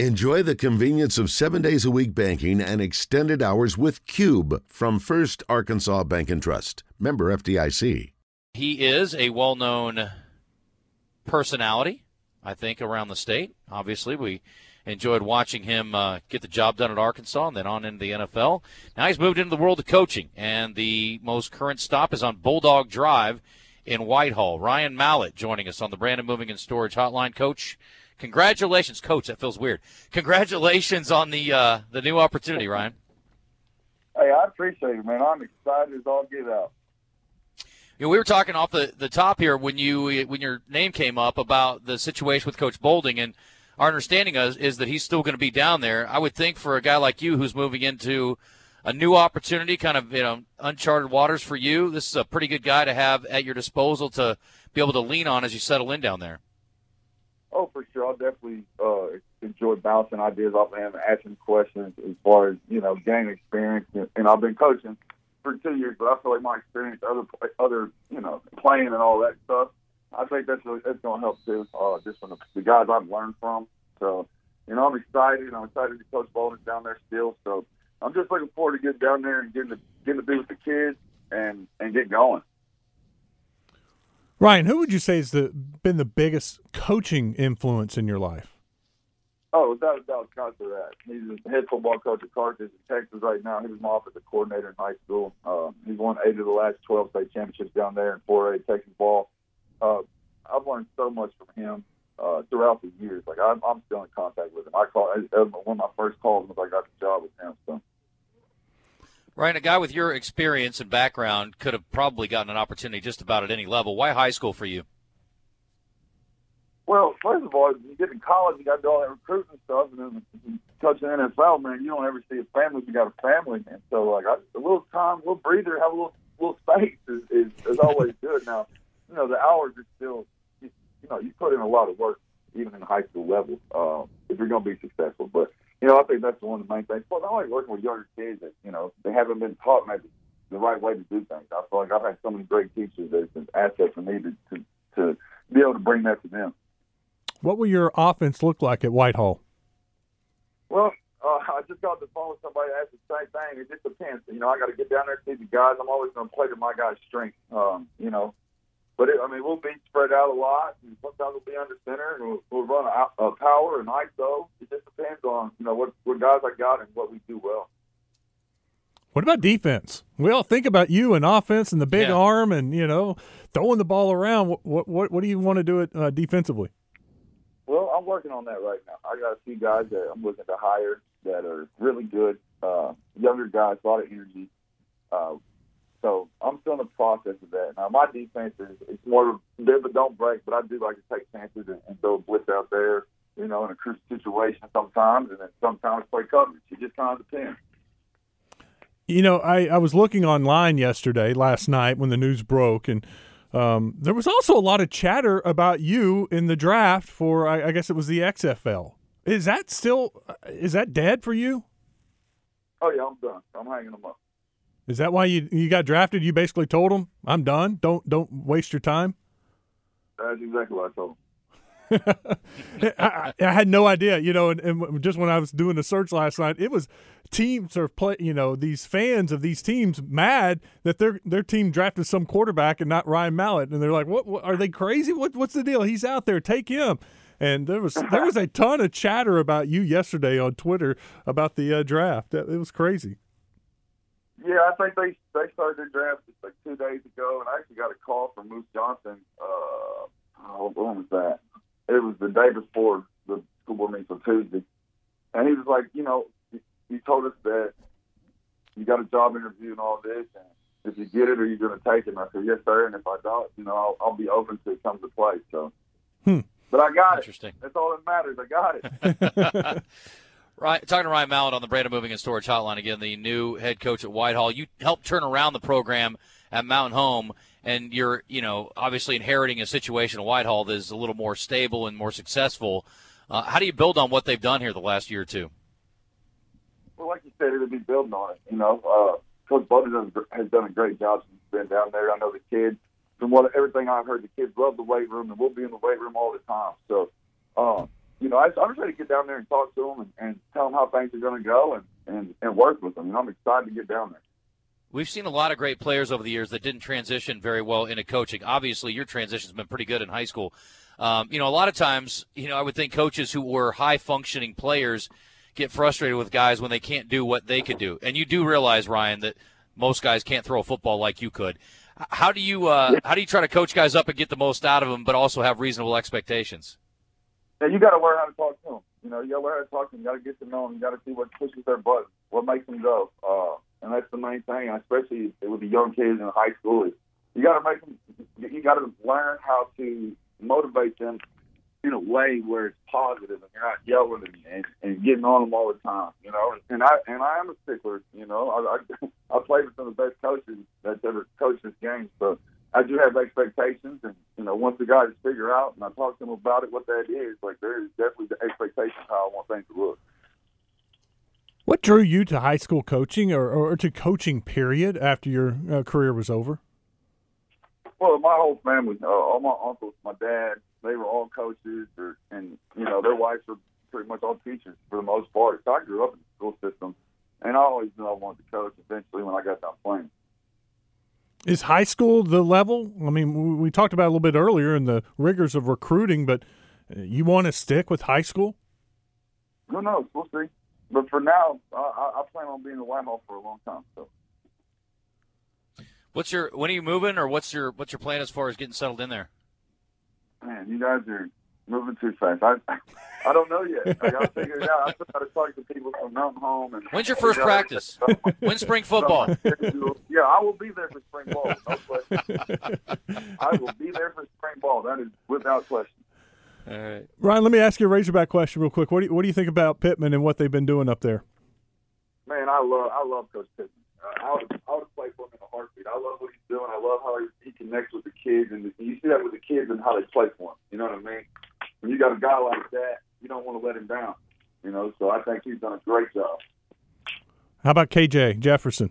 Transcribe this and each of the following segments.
Enjoy the convenience of seven days a week banking and extended hours with Cube from First Arkansas Bank and Trust. Member FDIC. He is a well known personality, I think, around the state. Obviously, we enjoyed watching him uh, get the job done at Arkansas and then on into the NFL. Now he's moved into the world of coaching, and the most current stop is on Bulldog Drive in Whitehall. Ryan Mallett joining us on the Brandon Moving and Storage Hotline. Coach, Congratulations, coach. That feels weird. Congratulations on the uh, the new opportunity, Ryan. Hey, I appreciate it, man. I'm excited as all get out. You know, we were talking off the, the top here when you when your name came up about the situation with Coach Bolding, and our understanding is, is that he's still going to be down there. I would think for a guy like you who's moving into a new opportunity, kind of you know uncharted waters for you, this is a pretty good guy to have at your disposal to be able to lean on as you settle in down there. Oh, for sure. I'll definitely uh, enjoy bouncing ideas off of him, asking questions as far as you know, gaining experience. And I've been coaching for two years, but I feel like my experience, other other you know, playing and all that stuff, I think that's that's going to help too. Uh, just from the, the guys I've learned from. So, you know, I'm excited. I'm excited to coach Bolden down there still. So, I'm just looking forward to getting down there and getting to getting to be with the kids and and get going. Ryan, who would you say has the, been the biggest coaching influence in your life? Oh, without a doubt, Scott Surratt. He's the head football coach at Carthage in Texas right now. He was my offensive coordinator in high school. Uh, he's won eight of the last 12 state championships down there in 4A Texas ball. Uh, I've learned so much from him uh, throughout the years. Like I'm, I'm still in contact with him. I call one of my first calls was I got the job with him. So Ryan, a guy with your experience and background could have probably gotten an opportunity just about at any level. Why high school for you? Well, first of all, when you get to college, you got to do all that recruiting stuff, and then you touch the NFL, man, you don't ever see a family if you got a family, and so like I, a little time, a little breather, have a little little space is, is, is always good. Now, you know, the hours are still, you, you know, you put in a lot of work even in high school level um, if you're going to be successful, but you know, I think that's one of the main things. But I like working with younger kids that, you know, they haven't been taught maybe the right way to do things. I feel like I've had so many great teachers that it's an asset for me to, to, to be able to bring that to them. What will your offense look like at Whitehall? Well, uh, I just got the phone with somebody asked the same thing. It just depends. You know, I got to get down there and see the guys. I'm always going to play to my guys' strength. Um, you know, but it, I mean, we'll be spread out a lot, and sometimes we'll be under center, and we'll, we'll run a, a power and ISO. It just depends on you know what what guys I got and what we do well. What about defense? We all think about you and offense and the big yeah. arm and you know throwing the ball around. What what what do you want to do it uh, defensively? Well, I'm working on that right now. I got a few guys that I'm looking to hire that are really good, uh, younger guys, a lot of energy. Uh, so I'm still in the process of that. Now my defense is it's more bit of don't break, but I do like to take chances and, and throw a blitz out there, you know, in a crucial situation sometimes, and then sometimes play coverage. It just kind of depends. You know, I, I was looking online yesterday, last night when the news broke, and um, there was also a lot of chatter about you in the draft for, I, I guess it was the XFL. Is that still, is that dead for you? Oh yeah, I'm done. I'm hanging them up. Is that why you you got drafted? You basically told them, "I'm done. Don't don't waste your time." That's exactly what I told I, I, had no idea, you know, and, and, just when I was doing the search last night, it was teams are play, you know, these fans of these teams mad that their their team drafted some quarterback and not Ryan Mallett, and they're like, "What? what are they crazy? What? What's the deal? He's out there. Take him." And there was there was a ton of chatter about you yesterday on Twitter about the uh, draft. It was crazy. Yeah, I think they they started their draft just like two days ago, and I actually got a call from Moose Johnston. Uh, oh, when was that? It was the day before the school board meeting on Tuesday, and he was like, you know, he, he told us that you got a job interview and all this, and if you get it, are you going to take it? And I said, yes, sir. And if I don't, you know, I'll, I'll be open to it come to play. So, hmm. but I got it. That's all that matters. I got it. Right, talking to Ryan Mallett on the Brandon Moving and Storage Hotline again, the new head coach at Whitehall. You helped turn around the program at Mountain Home, and you're, you know, obviously inheriting a situation at Whitehall that is a little more stable and more successful. Uh, how do you build on what they've done here the last year or two? Well, like you said, it'll be building on it. You know, uh, Coach Bowden has done a great job since he's been down there. I know the kids, from what everything I've heard, the kids love the weight room, and we'll be in the weight room all the time. So, um, you know, I, I'm just ready to get down there and talk to them and, and tell them how things are going to go and, and, and work with them. And I'm excited to get down there. We've seen a lot of great players over the years that didn't transition very well into coaching. Obviously, your transition's been pretty good in high school. Um, you know, a lot of times, you know, I would think coaches who were high functioning players get frustrated with guys when they can't do what they could do. And you do realize, Ryan, that most guys can't throw a football like you could. How do you uh, how do you try to coach guys up and get the most out of them, but also have reasonable expectations? And you got to learn how to talk to them. You know, you got to learn how to talk to them. You got to get to know them. You got to see what pushes their buttons, what makes them go. Uh, and that's the main thing, especially with the young kids in high school. Is you got to make them. You got to learn how to motivate them in a way where it's positive and you're not yelling and, and, and getting on them all the time, you know. And I and I am a stickler, you know. I I, I played with some of the best coaches that's ever coached this game, so I do have expectations. And you know, once the guys figure out and I talk to them about it, what that is, like there is definitely the expectation how I want things to look. What drew you to high school coaching or, or to coaching period after your uh, career was over? Well, my whole family, uh, all my uncles, my dad, they were all coaches, or, and you know their wives were pretty much all teachers for the most part. So I grew up in the school system, and I always knew I wanted to coach. Eventually, when I got done playing. Is high school the level? I mean, we talked about a little bit earlier in the rigors of recruiting, but uh, you want to stick with high school? Who knows? We'll see. But for now, I, I plan on being a Whitehall for a long time. So. What's your when are you moving, or what's your what's your plan as far as getting settled in there? Man, you guys are moving too fast. I I don't know yet. I got to figure it out. I still got to talk to people from Mountain Home. And when's your first practice? When's spring football? yeah, I will be there for spring ball. No question. I will be there for spring ball. That is without question. All right, Ryan. Let me ask you a Razorback question real quick. What do you, what do you think about Pittman and what they've been doing up there? Man, I love I love Coach Pittman. Uh, I would I would play for him in a heartbeat. I love what he's doing. I love how he, he connects with the kids, and you see that with the kids and how they play for him. You know what I mean? When you got a guy like that, you don't want to let him down. You know, so I think he's done a great job. How about KJ Jefferson?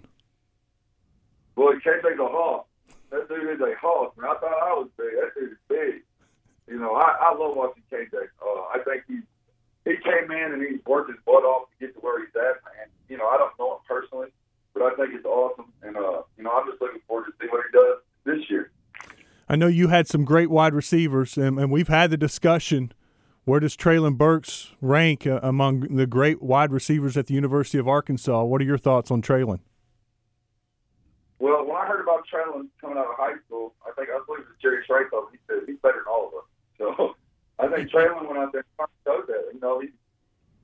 Boy, KJ's a hawk. That dude is a hawk. Man, I thought I was big. That dude is big. You know, I, I love watching KJ. Uh, I think he he came in and he's worked his butt off to get to where he's at, man. You know, I don't know him personally, but I think it's awesome. And uh, you know, I'm just looking forward to see what he does this year. I know you had some great wide receivers, and, and we've had the discussion. Where does Treylon Burks rank uh, among the great wide receivers at the University of Arkansas? What are your thoughts on Treylon? Well, when I heard about Treylon coming out of high school, I think I believe it was Jarius Wright. He said he's better than all of us. So I think Treylon went out there and showed that. You know, he's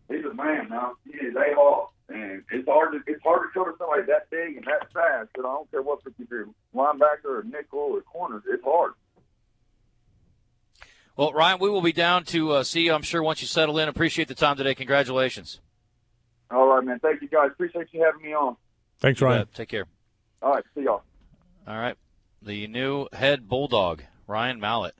he's a man now. He is a hawk, and it's hard to it's hard to cover somebody that big and that fast. But I don't care what if you're linebacker or nickel or corner, it's hard. Well, Ryan, we will be down to uh, see you. I'm sure once you settle in. Appreciate the time today. Congratulations. All right, man. Thank you, guys. Appreciate you having me on. Thanks, Ryan. Take care. All right. See y'all. All right. The new head bulldog, Ryan Mallett.